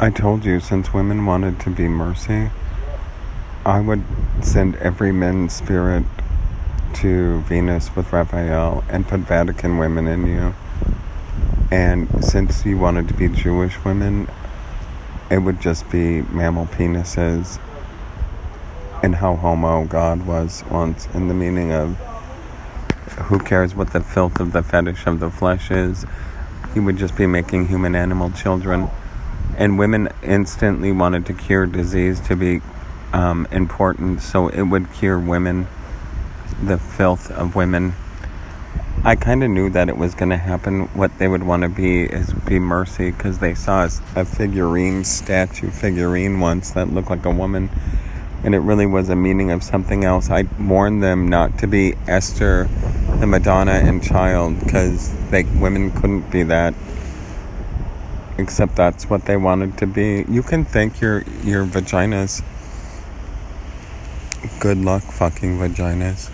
I told you, since women wanted to be mercy, I would send every men's spirit to Venus with Raphael and put Vatican women in you. And since you wanted to be Jewish women, it would just be mammal penises and how homo God was once, in the meaning of who cares what the filth of the fetish of the flesh is. He would just be making human animal children. And women instantly wanted to cure disease to be um, important, so it would cure women, the filth of women. I kind of knew that it was going to happen. What they would want to be is be mercy because they saw a figurine, statue figurine once that looked like a woman, and it really was a meaning of something else. I warned them not to be Esther, the Madonna, and Child because they women couldn't be that. Except that's what they wanted to be. You can thank your your vaginas. Good luck, fucking vaginas.